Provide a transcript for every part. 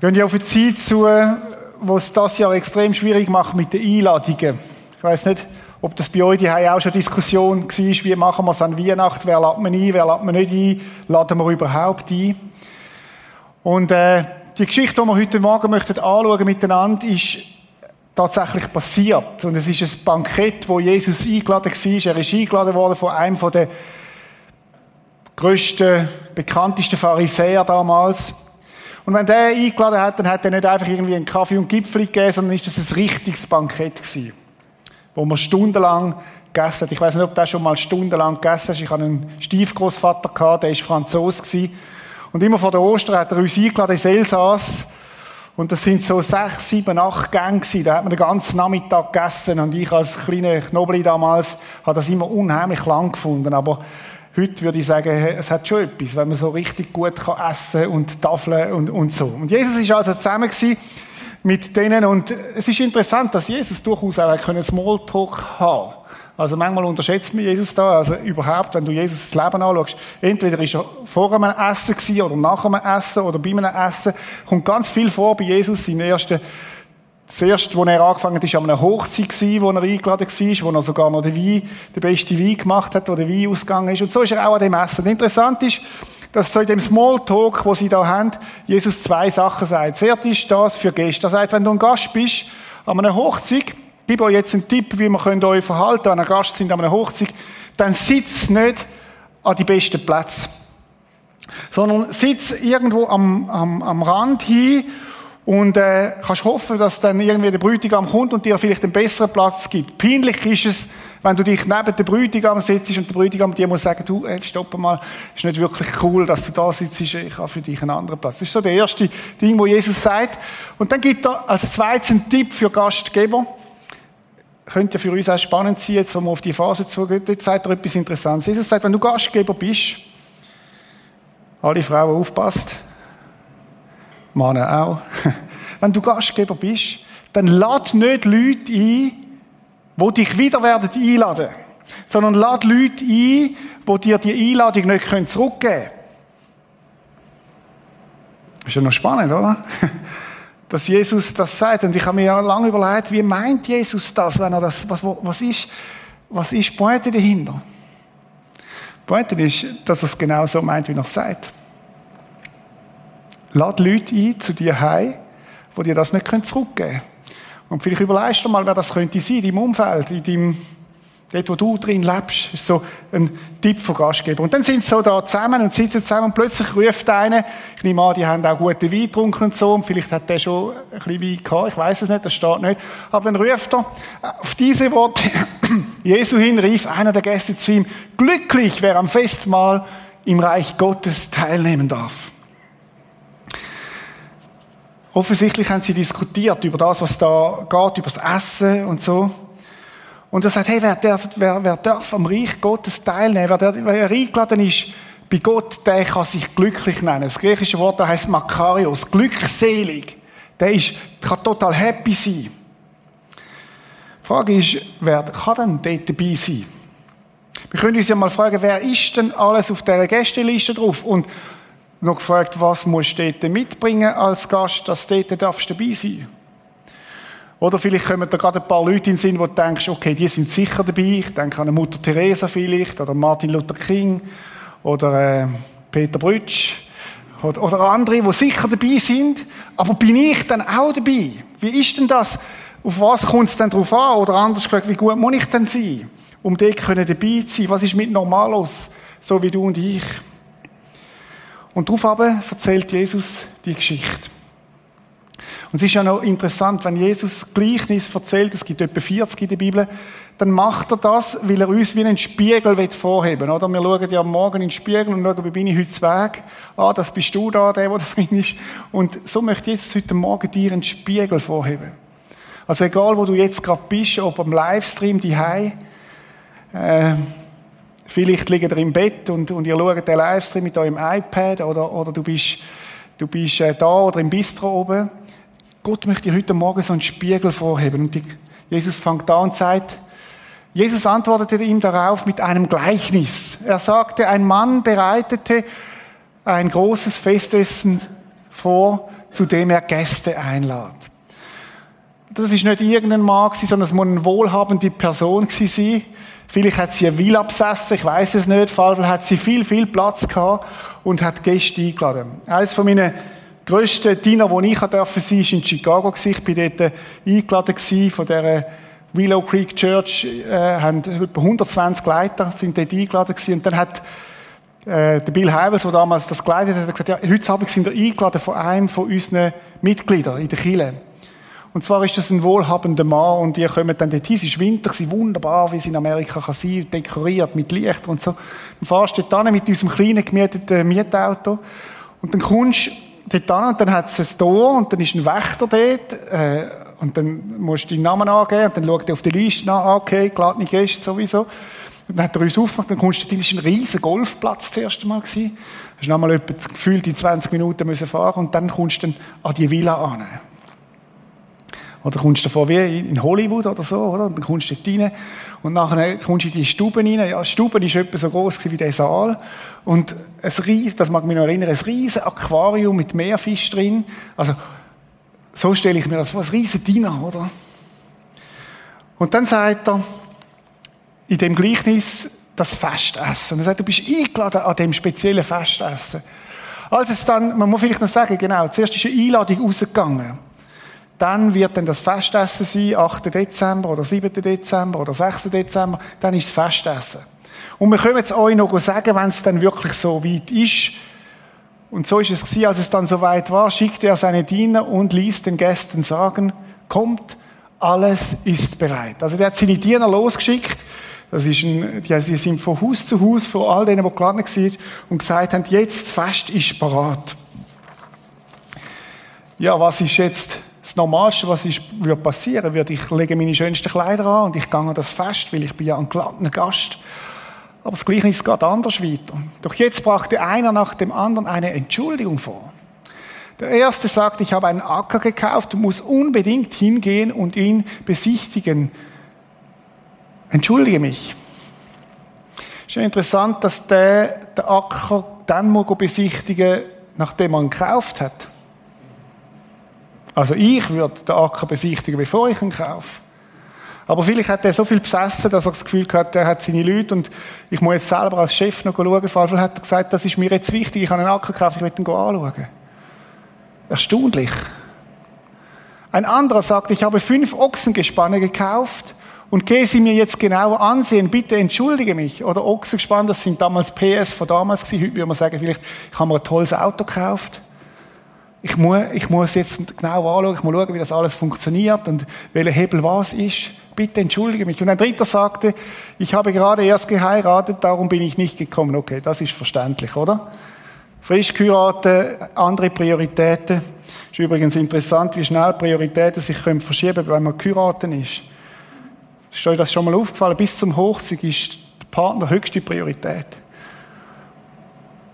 gehen ja auf eine Zeit zu, wo es das Jahr extrem schwierig macht mit den Einladungen. Ich weiß nicht, ob das bei euch die auch schon Diskussion war, wie machen wir es an Weihnachten, wer lädt man ein, wer lädt man nicht ein, laden wir überhaupt ein. Und äh, die Geschichte, die wir heute Morgen möchten anschauen miteinander, ist tatsächlich passiert. Und es ist ein Bankett, wo Jesus eingeladen war. Er ist eingeladen worden von einem der grössten, bekanntesten Pharisäer damals. Und wenn der eingeladen hat, dann hat er nicht einfach irgendwie einen Kaffee und Gipfel gegeben, sondern ist das ein richtiges Bankett gewesen, wo man stundenlang gegessen hat. Ich weiß nicht, ob der schon mal stundenlang gegessen hat. Ich hatte einen Stiefgroßvater gehabt, der war Franzose gewesen. Und immer vor der Ostern hat er uns eingeladen ins Elsass. Und das sind so sechs, sieben, acht Gänge gewesen. Da hat man den ganzen Nachmittag gegessen. Und ich als kleiner Knobli damals habe das immer unheimlich lang gefunden. Aber Heute würde ich sagen, es hat schon etwas, wenn man so richtig gut kann essen und Tafeln und, und so. Und Jesus ist also zusammen gewesen mit denen und es ist interessant, dass Jesus durchaus auch einen Smalltalk haben. Also manchmal unterschätzt man Jesus da, also überhaupt, wenn du Jesus das Leben anschaust, entweder ist er vor einem Essen gewesen oder nach einem Essen oder bei einem Essen, kommt ganz viel vor bei Jesus, seine ersten das erste, wo er angefangen hat, war an einer Hochzeit, wo er eingeladen war, wo er sogar noch den Wein, den besten Wein gemacht hat, wo der Wein ausgegangen ist. Und so ist er auch an dem Essen. Interessant ist, dass so in dem Smalltalk, wo sie da haben, Jesus zwei Sachen sagt. Das erste ist das für Gäste. Er sagt, wenn du ein Gast bist, an einer Hochzeit, gib euch jetzt einen Tipp, wie wir euch verhalten, wenn ihr Gast sind an einer Hochzeit, dann sitzt nicht an die besten Plätze. Sondern sitzt irgendwo am, am, am Rand hin und äh, kannst hoffen, dass dann irgendwie der Bräutigam kommt und dir vielleicht einen besseren Platz gibt. Peinlich ist es, wenn du dich neben dem Bräutigam sitzt und der Bräutigam dir muss sagen, du, ey, stopp mal, ist nicht wirklich cool, dass du da sitzt, ich habe für dich einen anderen Platz. Das ist so der erste Ding, wo Jesus sagt. Und dann gibt er als zweites einen Tipp für Gastgeber. Könnte ja für uns auch spannend sein, jetzt, wo wir auf die Phase zugehen. Jetzt sagt er etwas Interessantes. Jesus sagt, wenn du Gastgeber bist, alle Frauen aufpasst, Männer auch. Wenn du Gastgeber bist, dann lad nicht Leute ein, die dich wieder werden einladen, sondern lad Leute ein, die dir die Einladung nicht zurückgeben können. Ist ja noch spannend, oder? Dass Jesus das sagt. Und ich habe mir ja lange überlegt, wie meint Jesus das, wenn er das, was, was ist, was ist Pointe dahinter? Pointe ist, dass er es genau so meint, wie er es sagt. Lad Leute ein zu dir heim, die dir das nicht zurückgeben können. Und vielleicht überlegst du mal, wer das könnte sein, in deinem Umfeld, in deinem, dort, wo du drin lebst. Ist so ein Tipp von Gastgeber. Und dann sind sie so da zusammen und sitzen zusammen und plötzlich ruft einer, ich nehme an, die haben auch guten Wein getrunken und so, und vielleicht hat der schon ein bisschen Wein gehabt, ich weiß es nicht, das steht nicht. Aber dann ruft er auf diese Worte Jesu hin, rief einer der Gäste zu ihm, glücklich, wer am Festmahl im Reich Gottes teilnehmen darf. Offensichtlich haben sie diskutiert über das, was da geht, über das Essen und so. Und er sagt, hey, wer, darf, wer, wer darf am Reich Gottes teilnehmen? Wer, der, wer eingeladen ist bei Gott, der kann sich glücklich nennen. Das griechische Wort da heißt Makarios, glückselig. Der ist, kann total happy sein. Die Frage ist, wer kann denn dort dabei sein? Wir können uns ja mal fragen, wer ist denn alles auf dieser Gästeliste drauf? Und noch gefragt, was musst du dort mitbringen als Gast, dass du dort darfst dabei sein Oder vielleicht kommen da gerade ein paar Leute in den Sinn, wo du denkst, okay, die sind sicher dabei. Ich denke an Mutter Teresa vielleicht, oder Martin Luther King, oder äh, Peter Brütsch, oder, oder andere, die sicher dabei sind. Aber bin ich dann auch dabei? Wie ist denn das? Auf was kommt es denn drauf an? Oder anders gesagt, wie gut muss ich denn sein, um dort dabei zu sein? Was ist mit Normalos, so wie du und ich? Und darauf erzählt Jesus die Geschichte. Und es ist ja noch interessant, wenn Jesus Gleichnis erzählt, es gibt etwa 40 in der Bibel, dann macht er das, weil er uns wie einen Spiegel vorheben will. Oder? Wir schauen ja morgen in den Spiegel und schauen, wie bin ich heute Weg? Ah, das bist du da, der, der da drin ist. Und so möchte Jesus heute Morgen dir einen Spiegel vorheben. Also egal, wo du jetzt gerade bist, ob am Livestream, die äh, Vielleicht liegt ihr im Bett und, und ihr schaut den Livestream mit eurem iPad oder, oder du bist, du bist äh, da oder im Bistro oben. Gott möchte dir heute Morgen so einen Spiegel vorheben. Und die, Jesus fängt an und sagt, Jesus antwortete ihm darauf mit einem Gleichnis. Er sagte, ein Mann bereitete ein großes Festessen vor zu dem er Gäste einlädt. Das ist nicht irgendein Mann sondern es muss eine wohlhabende Person sein. Vielleicht hat sie eine Villa besessen, ich weiß es nicht. Auf jeden hat sie viel, viel Platz gehabt und hat Gäste eingeladen. Eines von meinen grössten Diener, wo ich sein durfte, war in Chicago. Ich war dort eingeladen von dieser Willow Creek Church, äh, haben etwa 120 Leiter sind dort eingeladen gewesen. Und dann hat äh, der Bill Hivers, der damals das geleitet hat, gesagt, ja, heute Abend sind wir eingeladen von einem von unseren Mitgliedern in der Kirche. Und zwar ist das ein wohlhabender Mann und ihr kommt dann dorthin, es ist Winter, sie wunderbar, wie es in Amerika kann sein, dekoriert mit Licht und so. Dann fahrst du dort mit unserem kleinen gemieteten Mietauto und dann kommst du dort an und dann hat es ein Tor und dann ist ein Wächter dort äh, und dann musst du deinen Namen angeben und dann schaut er auf die Liste nach, ah, okay, geladene Gäste sowieso. Und dann hat er uns aufgemacht, dann kommst du, das war ein riesiger Golfplatz das erste Mal gewesen. Hast nochmal etwa gefühlt die 20 Minuten müssen fahren und dann kommst du dann an die Villa an. Oder kommst du davor wie in Hollywood oder so, oder? Und dann kommst du dort rein. Und nachher kommst du in die Stube rein. Ja, die Stube ist etwa so groß wie der Saal. Und ein ries, das mag mich noch erinnern, ein riesiges Aquarium mit Meerfisch drin. Also, so stelle ich mir das vor, ein riesiges Dinner, oder? Und dann sagt er, in dem Gleichnis, das Festessen. Er sagt, du bist eingeladen an dem speziellen Festessen. Als es dann, man muss vielleicht noch sagen, genau, zuerst ist eine Einladung rausgegangen. Dann wird dann das Festessen sein, 8. Dezember oder 7. Dezember oder 6. Dezember. Dann ist das Festessen. Und wir können jetzt euch noch sagen, wenn es dann wirklich so weit ist. Und so ist es gewesen, als es dann so weit war, schickte er seine Diener und ließ den Gästen sagen, kommt, alles ist bereit. Also der hat seine Diener losgeschickt. Das ist ein, die, sie sind von Haus zu Haus, von all denen, die geladen waren, und gesagt haben, jetzt das Fest ist bereit. Ja, was ist jetzt das Normalste, was ist, würde passieren, würde ich lege meine schönsten Kleider an und ich gehe an das Fest, weil ich bin ja ein geladener Gast. Aber das Gleichnis geht anders weiter. Doch jetzt brachte einer nach dem anderen eine Entschuldigung vor. Der erste sagt, ich habe einen Acker gekauft und muss unbedingt hingehen und ihn besichtigen. Entschuldige mich. Ist interessant, dass der, der Acker dann muss besichtigen, nachdem man ihn gekauft hat. Also ich würde den Acker besichtigen, bevor ich ihn kaufe. Aber vielleicht hat er so viel besessen, dass er das Gefühl hat, er hat seine Leute und ich muss jetzt selber als Chef noch schauen. Vielleicht hat er gesagt, das ist mir jetzt wichtig, ich habe einen Acker gekauft, ich will ihn anschauen. Erstaunlich. Ein anderer sagt, ich habe fünf Ochsengespanne gekauft und gehe sie mir jetzt genauer ansehen, bitte entschuldige mich. Oder Ochsengespanne, das sind damals PS von damals gewesen. Heute würde man sagen, vielleicht, ich habe mir ein tolles Auto gekauft. Ich muss, ich muss jetzt genau anschauen, ich muss schauen, wie das alles funktioniert und welcher Hebel was ist. Bitte entschuldige mich. Und ein dritter sagte, ich habe gerade erst geheiratet, darum bin ich nicht gekommen. Okay, das ist verständlich, oder? Frisch geheiratet, andere Prioritäten. Ist übrigens interessant, wie schnell Prioritäten sich können verschieben können, wenn man geheiratet ist. Ist euch das schon mal aufgefallen? Bis zum Hochzeit ist der Partner höchste Priorität.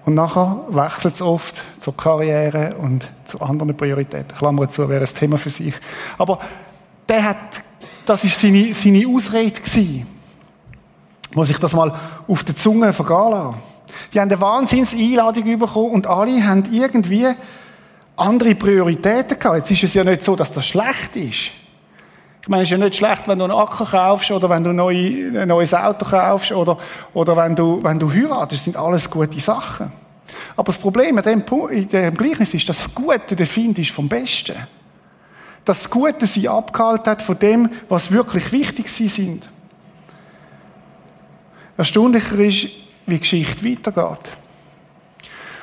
Und nachher wechselt es oft zur Karriere und zu anderen Prioritäten. Klammer zu, wäre ein Thema für sich. Aber der hat, das ist seine, seine Ausrede gewesen, wo sich das mal auf der Zunge vergehen lassen. Die haben eine Wahnsinnseinladung bekommen und alle haben irgendwie andere Prioritäten gehabt. Jetzt ist es ja nicht so, dass das schlecht ist. Ich meine, es ist ja nicht schlecht, wenn du einen Acker kaufst oder wenn du ein neues Auto kaufst oder, oder wenn, du, wenn du heiratest. Das sind alles gute Sachen. Aber das Problem in dem, in dem Gleichnis ist, dass das Gute der Find ist vom Besten. Dass das Gute sie abgehalten hat von dem, was wirklich wichtig sie sind. Erstaunlicher ist, wie die Geschichte weitergeht.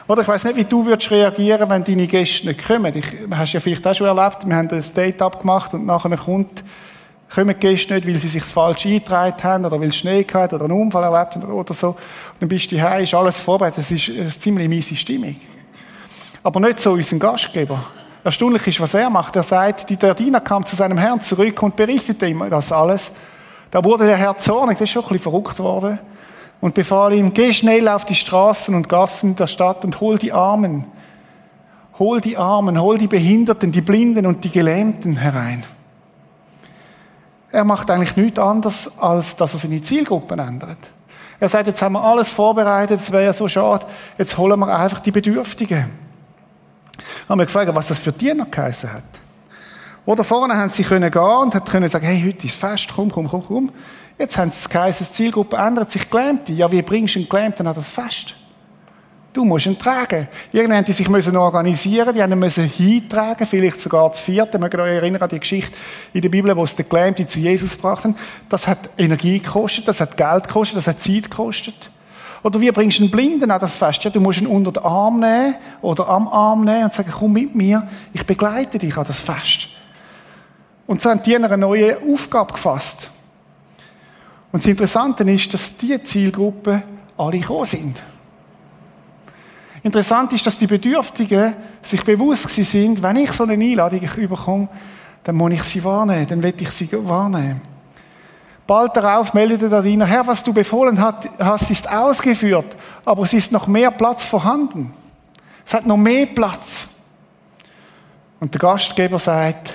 Oder ich weiß nicht, wie du würdest reagieren, wenn deine Gäste nicht kommen. Ich, hast ja vielleicht auch schon erlebt, wir haben ein Date abgemacht und nachher kommt, kommen die Gäste nicht, weil sie sich falsch eingetragen haben oder weil es Schnee gehabt oder einen Unfall erlebt haben oder so. Und dann bist du hier, ist alles vorbereitet. Das ist eine ziemlich miese Stimmung. Aber nicht so unser Gastgeber. Erstaunlich ist, was er macht. Er sagt, der Diener kam zu seinem Herrn zurück und berichtete ihm das alles. Da wurde der Herr zornig, der ist schon ein bisschen verrückt worden und befahl ihm, geh schnell auf die Straßen und Gassen der Stadt und hol die Armen. Hol die Armen, hol die Behinderten, die Blinden und die Gelähmten herein. Er macht eigentlich nichts anderes, als dass er seine Zielgruppen ändert. Er sagt, jetzt haben wir alles vorbereitet, es wäre ja so schade, jetzt holen wir einfach die Bedürftigen. Haben wir gefragt, was das für Diener geheißen hat. Oder vorne haben sie können gehen und hat können sagen, hey, heute ist Fest, komm, komm, komm, komm. Jetzt haben sie geheißen, Zielgruppe ändert sich Gelähmte. Ja, wie bringst du einen Gelähmten an das Fest? Du musst ihn tragen. Irgendwann haben die sich müssen organisieren, die haben ihn müssen hintragen, vielleicht sogar zu vierten. Ich mich erinnern an die Geschichte in der Bibel, wo es die Gelähmte zu Jesus brachten. Das hat Energie gekostet, das hat Geld gekostet, das hat Zeit gekostet. Oder wie bringst du einen Blinden an das Fest? Ja, du musst ihn unter den Arm nehmen oder am Arm nehmen und sagen, komm mit mir, ich begleite dich an das Fest. Und so haben die eine neue Aufgabe gefasst. Und das Interessante ist, dass diese Zielgruppe alle gekommen sind. Interessant ist, dass die Bedürftigen sich bewusst sind, wenn ich so eine Einladung überkomme, dann muss ich sie wahrnehmen, dann will ich sie wahrnehmen. Bald darauf meldete der Diener, Herr, was du befohlen hast, ist ausgeführt, aber es ist noch mehr Platz vorhanden. Es hat noch mehr Platz. Und der Gastgeber sagt,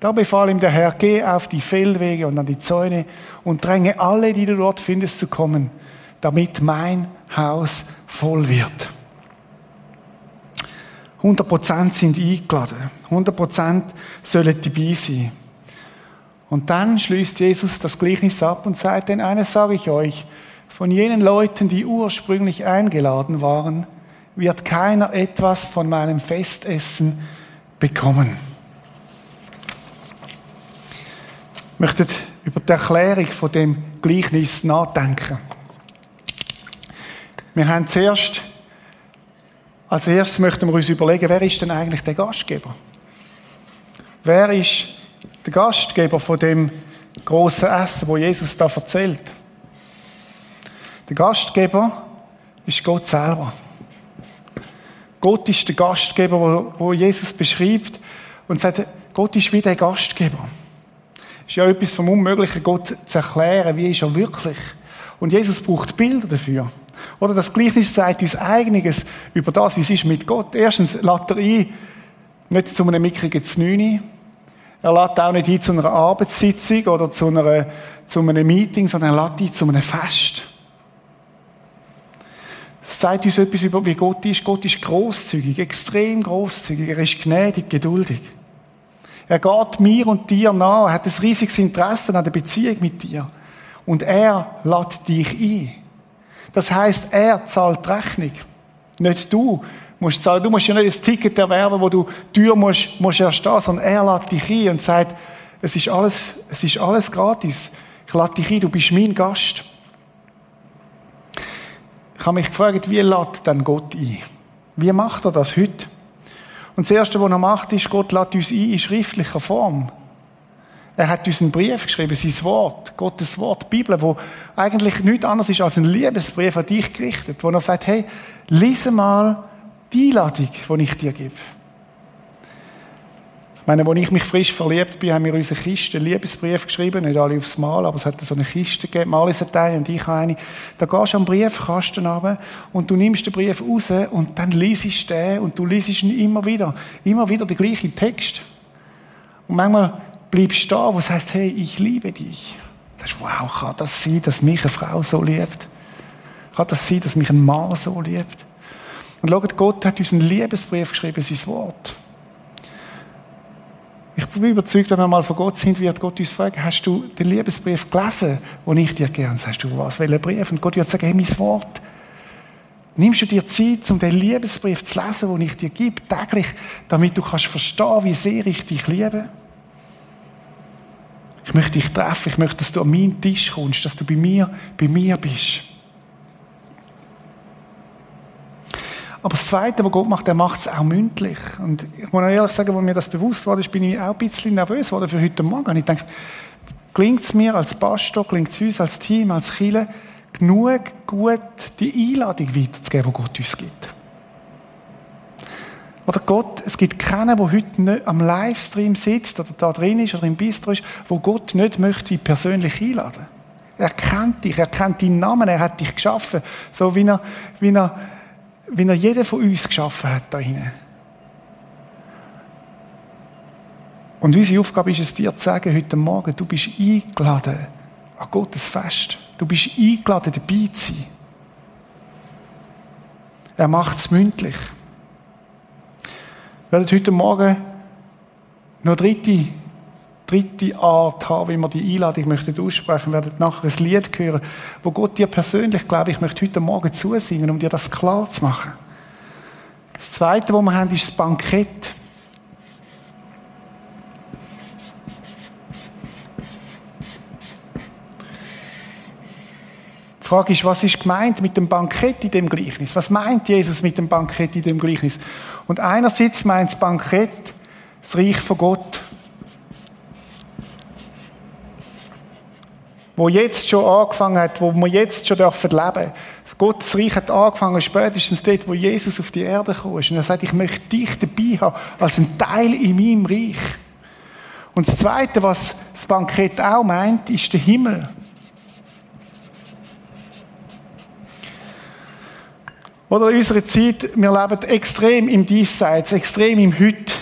da befahl ihm der Herr, geh auf die Feldwege und an die Zäune und dränge alle, die du dort findest, zu kommen, damit mein Haus voll wird. 100% sind eingeladen. 100% sollen dabei sein. Und dann schließt Jesus das Gleichnis ab und sagt, denn eines sage ich euch, von jenen Leuten, die ursprünglich eingeladen waren, wird keiner etwas von meinem Festessen bekommen. Ich möchte über die Erklärung von dem Gleichnis nachdenken. Wir haben zuerst als erstes möchten wir uns überlegen, wer ist denn eigentlich der Gastgeber? Wer ist der Gastgeber von dem großen Essen, wo Jesus da erzählt? Der Gastgeber ist Gott selber. Gott ist der Gastgeber, wo Jesus beschreibt und sagt, Gott ist wie der Gastgeber. Ist ja etwas vom Unmöglichen, Gott zu erklären, wie ist er wirklich. Und Jesus braucht Bilder dafür. Oder das Gleichnis zeigt uns einiges über das, wie es ist mit Gott. Erstens lädt er ein, nicht zu einem mickrigen Znüni. Er lädt auch nicht ein zu einer Arbeitssitzung oder zu, einer, zu einem Meeting, sondern er lädt ein zu einem Fest. Es zeigt uns etwas über, wie Gott ist. Gott ist großzügig, extrem großzügig. Er ist gnädig, geduldig. Er geht mir und dir nach. Er hat ein riesiges Interesse an der Beziehung mit dir. Und er lädt dich ein. Das heißt, er zahlt die Rechnung. Nicht du musst zahlen. Du musst ja nicht ein Ticket erwerben, wo du Tür musst, musst erst da, sondern er lädt dich ein und sagt, es ist alles, es ist alles gratis. Ich lade dich ein, du bist mein Gast. Ich habe mich gefragt, wie lädt denn Gott ein? Wie macht er das heute? Und das Erste, was er macht, ist, Gott lädt uns ein in schriftlicher Form. Er hat uns einen Brief geschrieben, sein Wort, Gottes Wort, die Bibel, wo eigentlich nichts anderes ist als ein Liebesbrief an dich gerichtet, wo er sagt, hey, lese mal die Einladung, die ich dir gebe. Meine, als ich mich frisch verliebt bin, haben wir unsere Kiste einen Liebesbrief geschrieben, nicht alle aufs Mal, aber es hat so eine Kiste gegeben, Malis hat eine und ich habe eine. Da gehst du am Briefkasten runter und du nimmst den Brief raus und dann liest du den und du liest ihn immer wieder. Immer wieder der gleiche Text. Und manchmal bleibst da, wo es heißt, hey, ich liebe dich. Das ist, wow, kann das sein, dass mich eine Frau so liebt? Kann das sein, dass mich ein Mann so liebt? Und schaut, Gott hat uns einen Liebesbrief geschrieben, sein Wort. Ich bin überzeugt, wenn wir mal von Gott sind, wird Gott uns fragen, hast du den Liebesbrief gelesen, den ich dir gern sagst du, was, welcher Brief? Und Gott wird sagen, hey, mein Wort. Nimmst du dir Zeit, um den Liebesbrief zu lesen, den ich dir gebe, täglich, damit du kannst verstehen, wie sehr ich dich liebe? Ich möchte dich treffen, ich möchte, dass du an meinen Tisch kommst, dass du bei mir, bei mir bist. Aber das Zweite, was Gott macht, er macht es auch mündlich. Und ich muss ehrlich sagen, als mir das bewusst war, bin ich auch ein bisschen nervös geworden für heute Morgen. Ich denke, klingt es mir als Pastor, klingt es uns als Team, als Chile, genug gut, die Einladung weiterzugeben, die Gott uns gibt? Oder Gott, es gibt keinen, der heute nicht am Livestream sitzt oder da drin ist oder im Bistro ist, wo Gott nicht möchte persönlich einladen. Er kennt dich, er kennt deinen Namen, er hat dich geschaffen, so wie er, wie er, wie er jeden von uns geschaffen hat da hinein. Und unsere Aufgabe ist es, dir zu sagen, heute Morgen, du bist eingeladen an Gottes Fest. Du bist eingeladen, dabei zu sein. Er macht es mündlich. Wir werden heute Morgen noch dritte, dritte Art haben, wie wir die Einladung möchten aussprechen. Wir werden nachher ein Lied hören, wo Gott dir persönlich, glaube ich, möchte heute Morgen zusingen, um dir das klar zu machen. Das Zweite, was wir haben, ist das Bankett. Die Frage ist, was ist gemeint mit dem Bankett in dem Gleichnis? Was meint Jesus mit dem Bankett in dem Gleichnis? Und einerseits meint das Bankett das Reich von Gott. Wo jetzt schon angefangen hat, wo wir jetzt schon dürfen leben. Gottes Reich hat angefangen spätestens dort, wo Jesus auf die Erde kam. Und er sagt, ich möchte dich dabei haben, als ein Teil in meinem Reich. Und das Zweite, was das Bankett auch meint, ist der Himmel. Oder in unserer Zeit, wir leben extrem im Diesseits, extrem im Heute.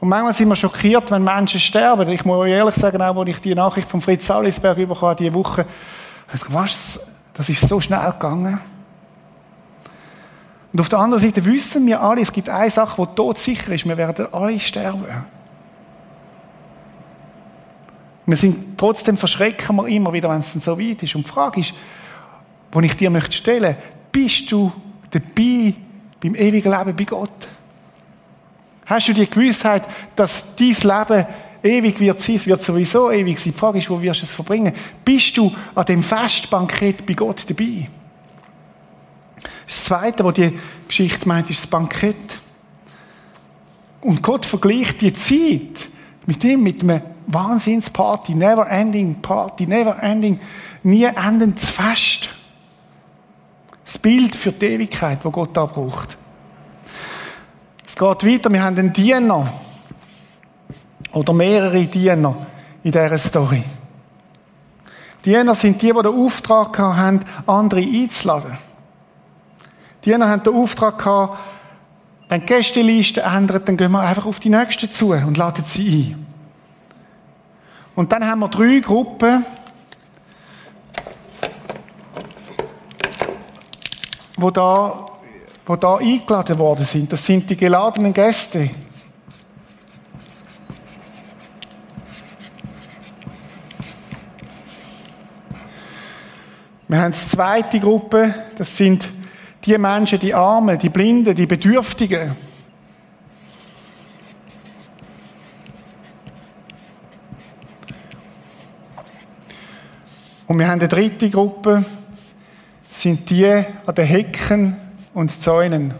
Und manchmal sind wir schockiert, wenn Menschen sterben. Ich muss ehrlich sagen, auch als ich die Nachricht von Fritz Salisberg bekommen diese Woche, was, das ist so schnell gegangen. Und auf der anderen Seite wissen wir alle, es gibt eine Sache, die tot sicher ist, wir werden alle sterben. Wir sind trotzdem verschrecken wir immer wieder, wenn es dann so weit ist. Und die Frage ist, die ich dir möchte stellen, bist du dabei beim ewigen Leben bei Gott? Hast du die Gewissheit, dass dein Leben ewig wird sein? Es wird sowieso ewig sein. Die Frage ist, wo wirst du es verbringen? Bist du an dem Festbankett bei Gott dabei? Das Zweite, was die Geschichte meint, ist das Bankett. Und Gott vergleicht die Zeit mit ihm, mit einem Wahnsinnsparty, never ending Party, never ending, nie endendes Fest das Bild für die Ewigkeit, wo Gott da braucht. Es geht weiter, wir haben einen Diener oder mehrere Diener in dieser Story. Diener sind die, die den Auftrag haben, andere einzuladen. Diener haben den Auftrag gehabt, wenn die Gästeliste ändert, dann gehen wir einfach auf die Nächsten zu und laden sie ein. Und dann haben wir drei Gruppen, wo da, wo da eingeladen worden sind. Das sind die geladenen Gäste. Wir haben die zweite Gruppe, das sind die Menschen, die Armen, die Blinden, die Bedürftigen. Und wir haben eine dritte Gruppe, sind die an den Hecken und Zäunen.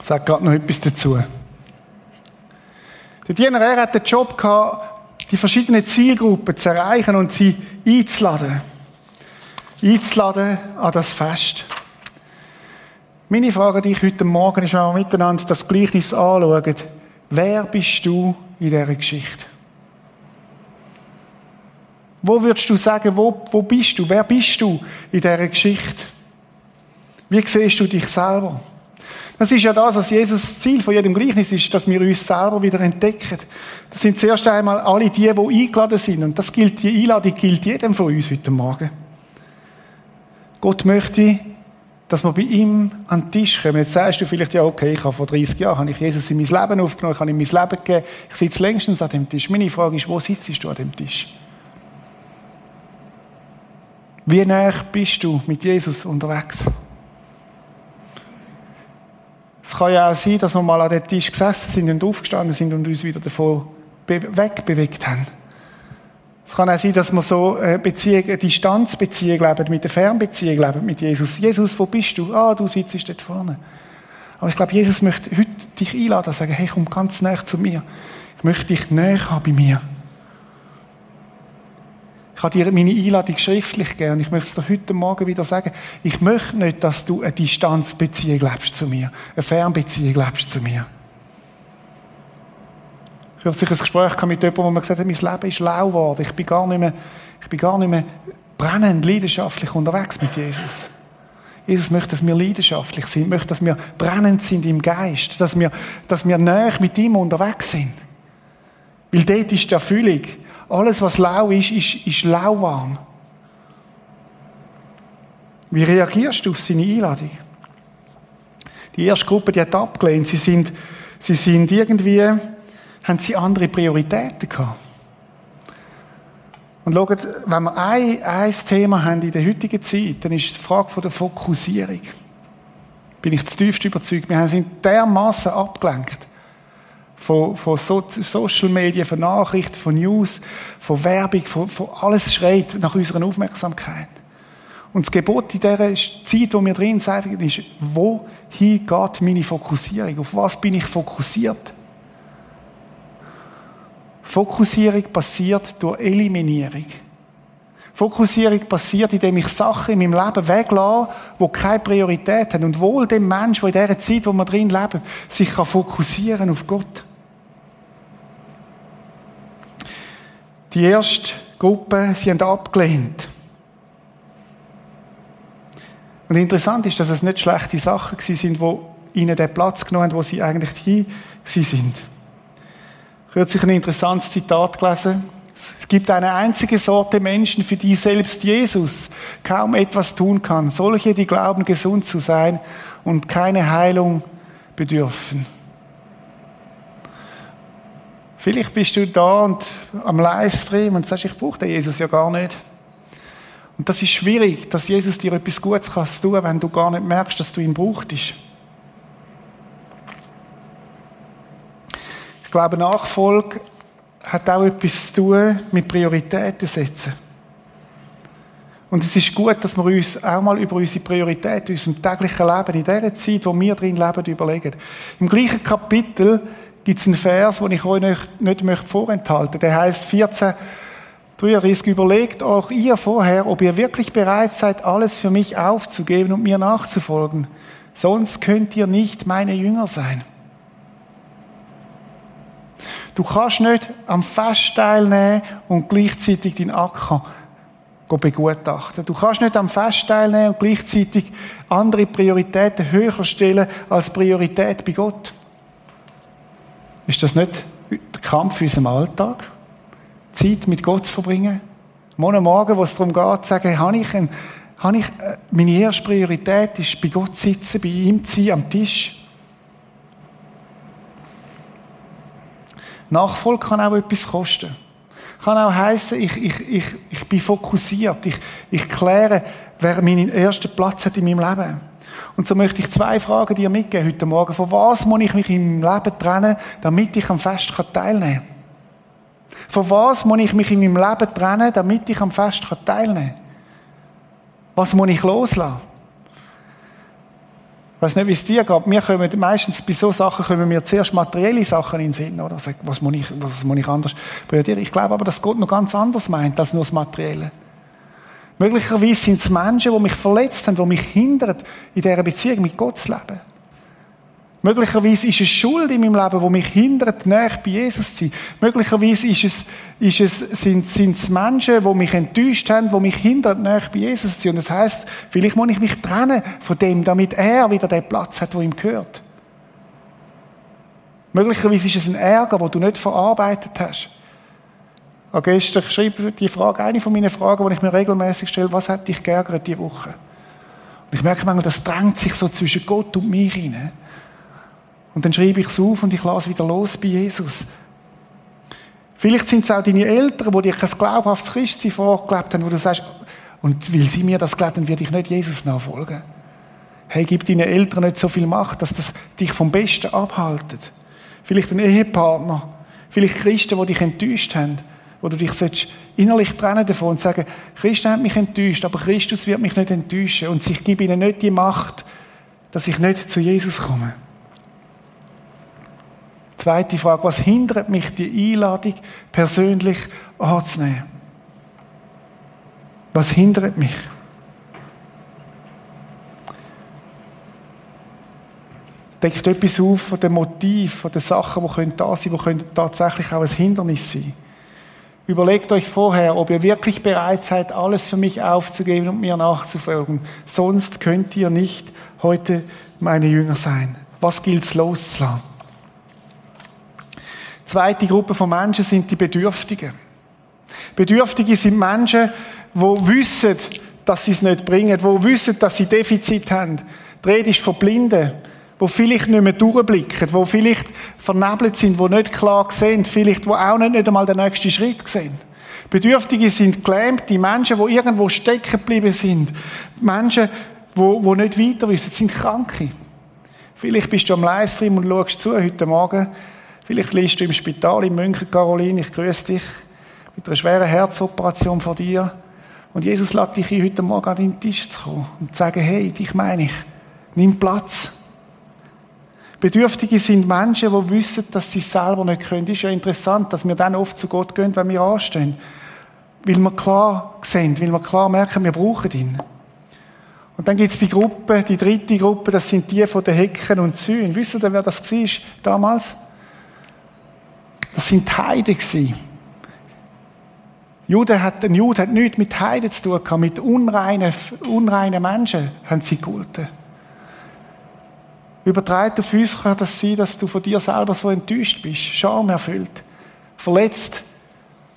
Ich sage gerade noch etwas dazu. Der Diener er hat den Job gehabt, die verschiedenen Zielgruppen zu erreichen und sie einzuladen. Einzuladen an das Fest. Meine Frage an dich heute Morgen ist, wenn wir miteinander das Gleichnis anschauen, wer bist du in dieser Geschichte? Wo würdest du sagen, wo, wo bist du? Wer bist du in dieser Geschichte? Wie siehst du dich selber? Das ist ja das, was Jesus Ziel von jedem Gleichnis ist, dass wir uns selber wieder entdecken. Das sind zuerst einmal alle die, die eingeladen sind. Und das gilt, die Einladung gilt jedem von uns heute Morgen. Gott möchte, dass wir bei ihm an den Tisch kommen. Jetzt sagst du vielleicht, ja, okay, ich habe vor 30 Jahren habe ich Jesus in mein Leben aufgenommen, ich habe ihm mein Leben gegeben, ich sitze längstens an dem Tisch. Meine Frage ist, wo sitzt du an dem Tisch? Wie nah bist du mit Jesus unterwegs? Es kann ja auch sein, dass wir mal an den Tisch gesessen sind und aufgestanden sind und uns wieder davon wegbewegt haben. Es kann auch sein, dass wir so eine, Beziehung, eine Distanzbeziehung leben, mit der Fernbeziehung leben mit Jesus. Jesus, wo bist du? Ah, du sitzt dort vorne. Aber ich glaube, Jesus möchte heute dich einladen und sagen, hey, komm ganz nah zu mir. Ich möchte dich näher haben bei mir. Ich habe dir meine Einladung schriftlich gegeben und ich möchte es dir heute Morgen wieder sagen. Ich möchte nicht, dass du eine Distanzbeziehung lebst zu mir, eine Fernbeziehung lebst zu mir. Ich habe sich ein Gespräch mit jemandem, wo mir gesagt hat, mein Leben ist lau geworden. Ich bin gar nicht mehr, ich bin gar nicht mehr brennend, leidenschaftlich unterwegs mit Jesus. Jesus möchte, dass wir leidenschaftlich sind, möchte, dass wir brennend sind im Geist, dass wir, dass wir näher mit ihm unterwegs sind. Weil dort ist die Erfüllung. Alles, was lau ist, ist, ist lauwarm. Wie reagierst du auf seine Einladung? Die erste Gruppe, die hat abgelehnt. Sie sind, sie sind irgendwie, haben sie andere Prioritäten gehabt. Und schaut, wenn wir ein, ein Thema haben in der heutigen Zeit, dann ist es die Frage der Fokussierung. Bin ich zutiefst überzeugt. Wir sind dermaßen abgelenkt von, von so Social Media, von Nachrichten, von News, von Werbung, von, von alles schreit nach unserer Aufmerksamkeit. Und das Gebot in dieser Zeit, wo wir drin sind, ist, wohin geht meine Fokussierung? Auf was bin ich fokussiert? Fokussierung passiert durch Eliminierung. Fokussierung passiert, indem ich Sachen in meinem Leben weglasse, die keine Priorität haben. Und wohl dem Menschen, der in dieser Zeit, wo wir drin leben, sich fokussieren auf Gott. Die erste Gruppe, sie haben abgelehnt. Und interessant ist, dass es nicht schlechte Sachen sind, die ihnen den Platz genommen haben, wo sie eigentlich hier sind. Kürzlich ein interessantes Zitat gelesen. Es gibt eine einzige Sorte Menschen, für die selbst Jesus kaum etwas tun kann. Solche, die glauben, gesund zu sein und keine Heilung bedürfen. Vielleicht bist du da und am Livestream und sagst, ich brauche den Jesus ja gar nicht. Und das ist schwierig, dass Jesus dir etwas Gutes kann tun, wenn du gar nicht merkst, dass du ihn brauchst. Ich glaube, Nachfolge hat auch etwas zu tun mit Prioritäten setzen. Und es ist gut, dass wir uns auch mal über unsere Prioritäten unserem täglichen Leben, in der Zeit, wo wir drin leben, überlegen. Im gleichen Kapitel gibt es einen Vers, den ich euch nicht, nicht möchte vorenthalten. Der heißt 14, 33, überlegt auch ihr vorher, ob ihr wirklich bereit seid, alles für mich aufzugeben und mir nachzufolgen. Sonst könnt ihr nicht meine Jünger sein. Du kannst nicht am Fest teilnehmen und gleichzeitig deinen Acker begutachten. Du kannst nicht am Fest teilnehmen und gleichzeitig andere Prioritäten höher stellen als Priorität bei Gott. Ist das nicht der Kampf in unserem Alltag? Zeit mit Gott zu verbringen? Morgen Morgen, wo es darum geht, zu sagen, habe ich, ein, habe ich äh, meine erste Priorität ist, bei Gott zu sitzen, bei ihm zu sein, am Tisch. Nachfolge kann auch etwas kosten. Kann auch heißen, ich, ich, ich, ich bin fokussiert. Ich, ich kläre, wer meinen ersten Platz hat in meinem Leben. Und so möchte ich zwei Fragen dir mitgeben heute Morgen. Von was muss ich mich im Leben trennen, damit ich am Fest teilnehmen kann? Von was muss ich mich in meinem Leben trennen, damit ich am Fest teilnehmen kann? Was muss ich loslassen? Ich weiß nicht, wie es dir geht. Wir kommen meistens bei so Sachen kommen mir zuerst materielle Sachen in den Sinn, oder? Was muss ich, was muss ich anders priorisieren? Ich glaube aber, dass Gott noch ganz anders meint als nur das Materielle. Möglicherweise sind es Menschen, die mich verletzt haben, die mich hindern, in dieser Beziehung mit Gott zu leben. Möglicherweise ist es Schuld in meinem Leben, die mich hindert, näher bei Jesus zu sein. Möglicherweise ist es, ist es, sind, sind es Menschen, die mich enttäuscht haben, die mich hindern, näher bei Jesus zu sein. Und das heisst, vielleicht muss ich mich trennen von dem, damit er wieder den Platz hat, wo ihm gehört. Möglicherweise ist es ein Ärger, den du nicht verarbeitet hast. Auch gestern schrieb die Frage, eine von meinen Fragen, die ich mir regelmäßig stelle, was hat dich geärgert diese Woche? Und ich merke manchmal, das drängt sich so zwischen Gott und mir hinein. Und dann schreibe ich es auf und ich lasse wieder los bei Jesus. Vielleicht sind es auch deine Eltern, die dir kein glaubhaftes Christsein vorgelebt haben, wo du sagst, und weil sie mir das glauben, dann werde ich nicht Jesus nachfolgen. Hey, gib deinen Eltern nicht so viel Macht, dass das dich vom Besten abhaltet. Vielleicht ein Ehepartner, vielleicht Christen, die dich enttäuscht haben wo du dich innerlich trennen davon und sagen, Christus hat mich enttäuscht, aber Christus wird mich nicht enttäuschen und ich gebe ihnen nicht die Macht, dass ich nicht zu Jesus komme. Zweite Frage, was hindert mich, die Einladung persönlich anzunehmen? Was hindert mich? Deckt etwas auf von dem Motiv, von den Sachen, die da sein können, die tatsächlich auch ein Hindernis sein können. Überlegt euch vorher, ob ihr wirklich bereit seid, alles für mich aufzugeben und mir nachzufolgen. Sonst könnt ihr nicht heute meine Jünger sein. Was gilt's loszulassen? Zweite Gruppe von Menschen sind die Bedürftigen. Bedürftige sind Menschen, wo wissen, dass sie es nicht bringen, wo wissen, dass sie Defizit haben. Die Rede ist von Blinden, wo vielleicht nicht mehr durchblicken, wo vielleicht vernebelt sind, wo nicht klar sehen, vielleicht wo auch nicht, nicht einmal den nächsten Schritt sehen. Bedürftige sind gelähmte Menschen, die irgendwo stecken geblieben sind. Menschen, die, die nicht weiter wissen, sind Kranke. Vielleicht bist du am Livestream und schaust zu heute Morgen. Vielleicht liegst du im Spital in München, Caroline, ich grüße dich, mit einer schweren Herzoperation vor dir. Und Jesus lädt dich ein, heute Morgen an deinen Tisch zu kommen und zu sagen, hey, dich meine ich, nimm Platz. Bedürftige sind Menschen, die wissen, dass sie es selber nicht können. Es ist ja interessant, dass wir dann oft zu Gott gehen, wenn wir anstehen. Weil wir klar sehen, weil wir klar merken, wir brauchen ihn. Und dann gibt es die Gruppe, die dritte Gruppe, das sind die von den Hecken und Zäunen. Wisst ihr, wer das war damals? Das sind die Heiden gewesen. Jude hat, ein Jude hat nichts mit Heiden zu tun gehabt, mit unreinen, unreinen Menschen haben sie gehalten. Übertreibt auf uns kann das sein, dass du von dir selber so enttäuscht bist, Scham erfüllt, verletzt,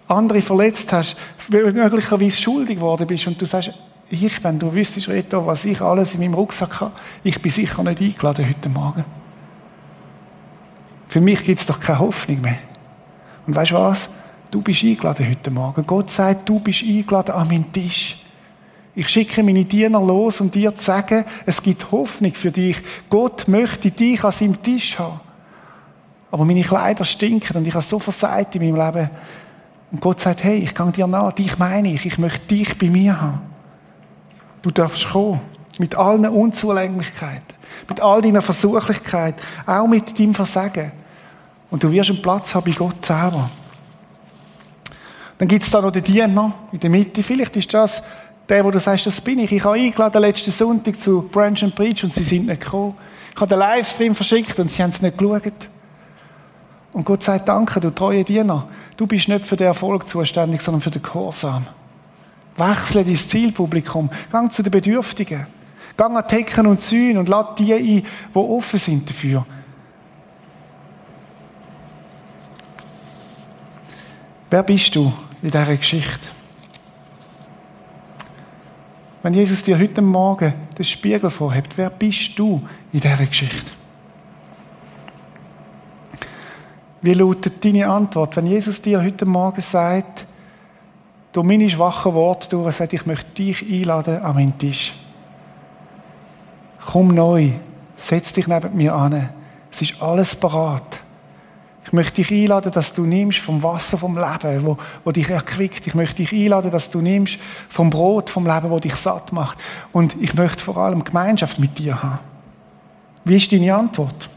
andere verletzt hast, möglicherweise schuldig geworden bist und du sagst, ich, wenn du wüsstest, Reto, was ich alles in meinem Rucksack habe, ich bin sicher nicht eingeladen heute Morgen. Für mich gibt es doch keine Hoffnung mehr. Und weißt du was? Du bist eingeladen heute Morgen. Gott sagt, du bist eingeladen an meinen Tisch. Ich schicke meine Diener los, um dir zu sagen, es gibt Hoffnung für dich. Gott möchte dich an seinem Tisch haben. Aber meine Kleider stinken und ich habe so versagt in meinem Leben. Und Gott sagt, hey, ich kann dir nach, dich meine ich, ich möchte dich bei mir haben. Du darfst kommen. Mit allen Unzulänglichkeiten, mit all deiner Versuchlichkeit, auch mit deinem Versagen. Und du wirst einen Platz haben bei Gott selber. Dann gibt es da noch den Diener in der Mitte. Vielleicht ist das der, wo du sagst, das bin ich. Ich habe eingeladen letzten Sonntag zu Branch and Preach und sie sind nicht gekommen. Ich habe den Livestream verschickt und sie haben es nicht geschaut. Und Gott sagt, danke, du treue Diener. Du bist nicht für den Erfolg zuständig, sondern für den Gehorsam. Wechsle dein Zielpublikum. Gang zu den Bedürftigen. Gang an Tecken und Zäune und lad die ein, die offen sind dafür. Wer bist du in dieser Geschichte? Wenn Jesus dir heute Morgen den Spiegel vorhebt, wer bist du in dieser Geschichte? Wie lautet deine Antwort, wenn Jesus dir heute Morgen sagt, durch meine schwachen Worte durch, sagt, ich möchte dich einladen an meinen Tisch. Komm neu, setz dich neben mir an. Es ist alles parat. Ich möchte dich einladen, dass du nimmst vom Wasser vom Leben, wo, wo dich erquickt. Ich möchte dich einladen, dass du nimmst vom Brot vom Leben, wo dich satt macht. Und ich möchte vor allem Gemeinschaft mit dir haben. Wie ist deine Antwort?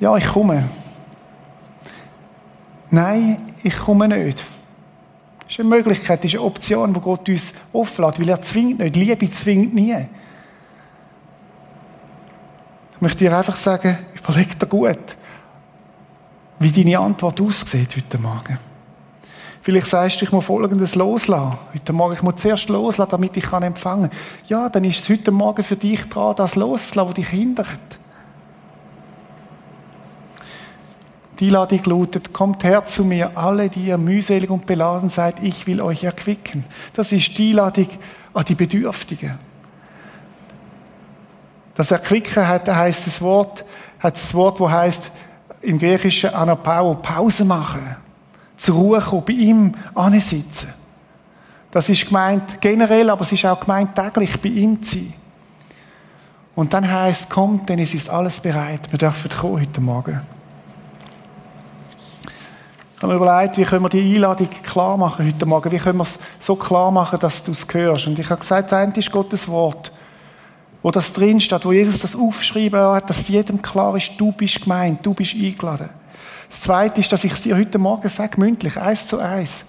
Ja, ich komme. Nein, ich komme nicht. Das ist eine Möglichkeit, das ist eine Option, die Gott uns auflädt, weil er zwingt nicht. Liebe zwingt nie. Ich möchte dir einfach sagen, überleg dir gut wie deine Antwort aussieht heute Morgen. Vielleicht sagst du, ich muss Folgendes loslassen. Heute Morgen, ich muss zuerst loslassen, damit ich empfangen kann. Ja, dann ist es heute Morgen für dich dran, das loszulassen, was dich hindert. Die Einladung lautet, kommt her zu mir, alle, die ihr mühselig und beladen seid, ich will euch erquicken. Das ist die Einladung an die Bedürftigen. Das Erquicken hat, heißt das Wort, hat das Wort, wo heißt im Griechischen Anapau, Pause machen, zur Ruhe kommen, bei ihm sitzen. Das ist gemeint generell, aber es ist auch gemeint täglich bei ihm zu sein. Und dann heißt, kommt, denn es ist alles bereit. Wir dürfen kommen heute Morgen. Ich habe mir überlegt, wie können wir die Einladung klar machen heute Morgen? Wie können wir es so klar machen, dass du es hörst? Und ich habe gesagt, das eine ist Gottes Wort wo das drin steht, wo Jesus das aufschreiben hat, dass jedem klar ist, du bist gemeint, du bist eingeladen. Das Zweite ist, dass ich es dir heute Morgen sage, mündlich, eins zu eins.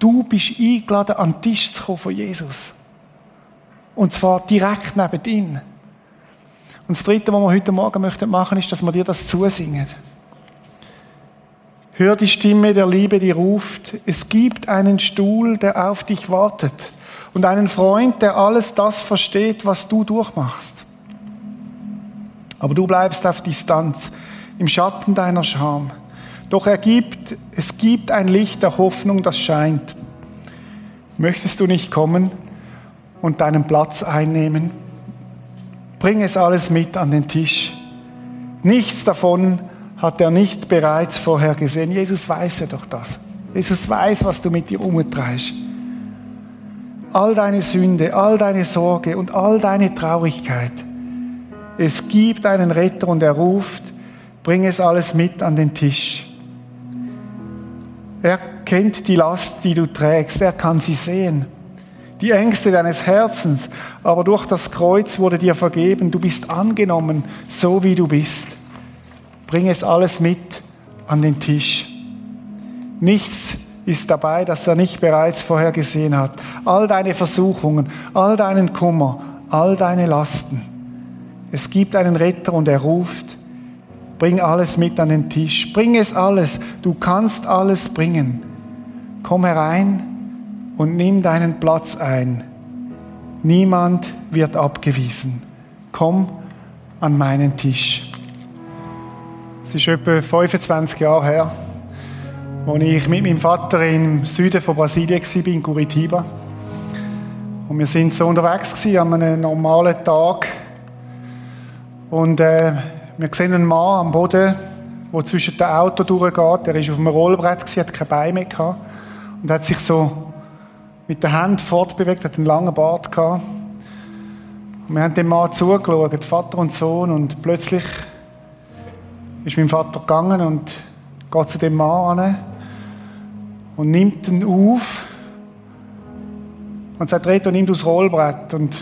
Du bist eingeladen, an den Tisch zu kommen von Jesus. Und zwar direkt neben ihm. Und das Dritte, was wir heute Morgen möchten machen, ist, dass wir dir das zusingen. Hör die Stimme der Liebe, die ruft. Es gibt einen Stuhl, der auf dich wartet und einen Freund, der alles das versteht, was du durchmachst. Aber du bleibst auf Distanz, im Schatten deiner Scham. Doch er gibt, es gibt ein Licht der Hoffnung, das scheint. Möchtest du nicht kommen und deinen Platz einnehmen? bring es alles mit an den Tisch. Nichts davon hat er nicht bereits vorher gesehen. Jesus weiß ja doch das. Jesus weiß, was du mit dir umtreibst. All deine Sünde, all deine Sorge und all deine Traurigkeit. Es gibt einen Retter und er ruft, bring es alles mit an den Tisch. Er kennt die Last, die du trägst. Er kann sie sehen. Die Ängste deines Herzens. Aber durch das Kreuz wurde dir vergeben. Du bist angenommen, so wie du bist. Bring es alles mit an den Tisch. Nichts ist dabei, das er nicht bereits vorher gesehen hat. All deine Versuchungen, all deinen Kummer, all deine Lasten. Es gibt einen Retter und er ruft, bring alles mit an den Tisch, bring es alles, du kannst alles bringen. Komm herein und nimm deinen Platz ein. Niemand wird abgewiesen. Komm an meinen Tisch. Es ist etwa 25 Jahre her, als ich mit meinem Vater im Süden von Brasilien war, in Curitiba. Und wir sind so unterwegs an einem normalen Tag. Und äh, wir sehen einen Mann am Boden, der zwischen den Autos durchgeht. Er war auf einem Rollbrett, hat kein Bein mehr gehabt. Und hat sich so mit der Hand fortbewegt, hat einen langen Bart gehabt. Und wir haben dem Mann zugeschaut, Vater und Sohn, und plötzlich ist mein Vater gegangen und geht zu dem Mann an und nimmt ihn auf und sagt, Reto, nimm das Rollbrett und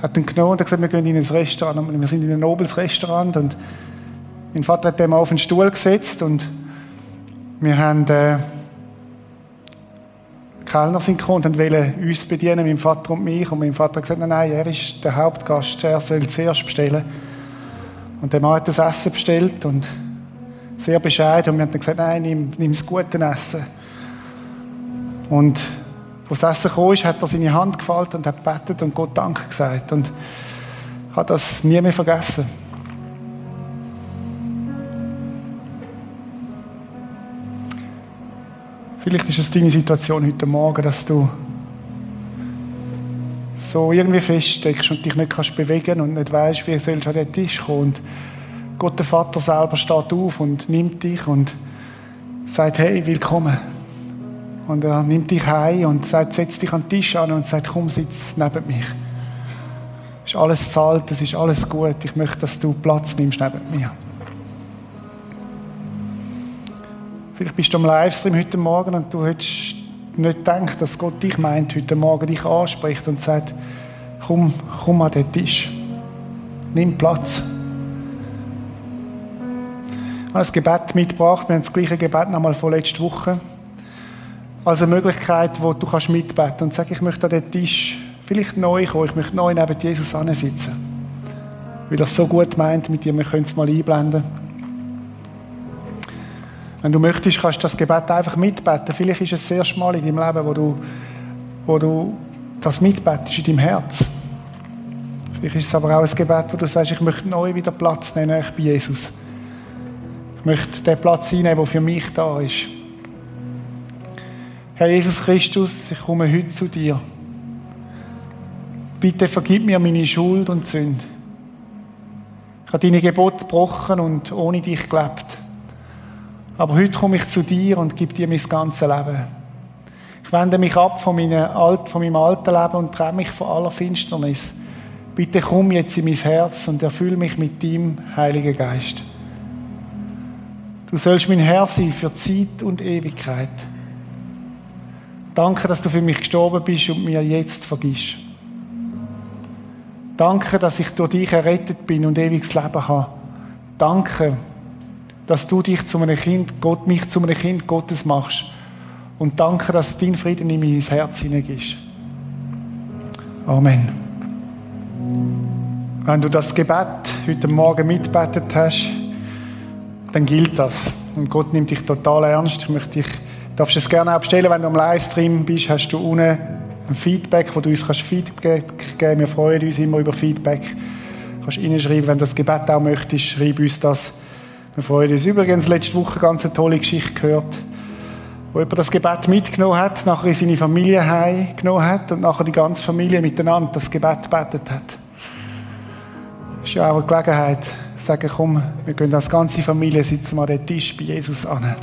hat ihn genommen und hat gesagt, wir gehen in ein Restaurant und wir sind in ein nobles Restaurant und mein Vater hat den mal auf den Stuhl gesetzt und wir haben äh, Kellner sind gekommen und wollten uns bedienen, mein Vater und mich. Und mein Vater hat gesagt, nein, nein, er ist der Hauptgast, er soll zuerst bestellen. Und der Mann hat das Essen bestellt und sehr bescheiden. Und wir haben dann gesagt, nein, nimm, nimm das gute Essen. Und als das Essen kam, hat er seine Hand gefaltet und hat betet und Gott Danke gesagt. Und ich habe das nie mehr vergessen. Vielleicht ist es deine Situation heute Morgen, dass du so irgendwie feststeckst und dich nicht kannst bewegen und nicht weißt, wie sollst du an den Tisch kommen. Und Gott, der Vater selber, steht auf und nimmt dich und sagt, hey, willkommen. Und er nimmt dich heim und sagt, setz dich an den Tisch an und sagt, komm, sitz neben mich. Es ist alles zahlt, es ist alles gut. Ich möchte, dass du Platz nimmst neben mir. Vielleicht bist du am Livestream heute Morgen und du hättest nicht gedacht, dass Gott dich meint, heute Morgen dich anspricht und sagt, komm, komm an den Tisch. Nimm Platz. Ich habe ein Gebet mitgebracht. Wir haben das gleiche Gebet nochmal von letzter Woche. Als eine Möglichkeit, wo du kannst mitbeten und sagen, ich möchte an den Tisch vielleicht neu kommen, ich möchte neu neben Jesus sitzen. Weil es so gut meint mit dir, wir können es mal einblenden. Wenn du möchtest, kannst du das Gebet einfach mitbeten. Vielleicht ist es das erste Mal in deinem Leben, wo du, wo du das mitbetest in deinem Herz. Vielleicht ist es aber auch ein Gebet, wo du sagst, ich möchte neu wieder Platz nehmen bei Jesus. Ich möchte den Platz einnehmen, der für mich da ist. Herr Jesus Christus, ich komme heute zu dir. Bitte vergib mir meine Schuld und Sünde. Ich habe deine Gebote gebrochen und ohne dich gelebt. Aber heute komme ich zu dir und gebe dir mein ganzes Leben. Ich wende mich ab von, von meinem alten Leben und trenne mich von aller Finsternis. Bitte komm jetzt in mein Herz und erfülle mich mit deinem Heiligen Geist. Du sollst mein Herr sein für Zeit und Ewigkeit. Danke, dass du für mich gestorben bist und mir jetzt vergisst. Danke, dass ich durch dich errettet bin und ewiges Leben habe. Danke, dass du dich zu einem Kind, Gott, mich zu einem Kind Gottes machst. Und danke, dass dein Frieden in mein Herz hineingehst. Amen. Wenn du das Gebet heute Morgen mitbetet hast, dann gilt das. Und Gott nimmt dich total ernst. Ich möchte dich, darfst es gerne abstellen, wenn du am Livestream bist, hast du unten ein Feedback, wo du uns kannst Feedback geben. Wir freuen uns immer über Feedback. Du kannst reinschreiben, wenn du das Gebet auch möchtest, schreib uns das. Wir freuen uns übrigens letzte Woche ganz eine tolle Geschichte gehört, wo jemand das Gebet mitgenommen hat, nachher in seine Familie heimgenommen hat und nachher die ganze Familie miteinander das Gebet betet hat. ist ja auch eine Gelegenheit, zu sagen, komm, wir gehen als ganze Familie, sitzen wir an den Tisch bei Jesus an.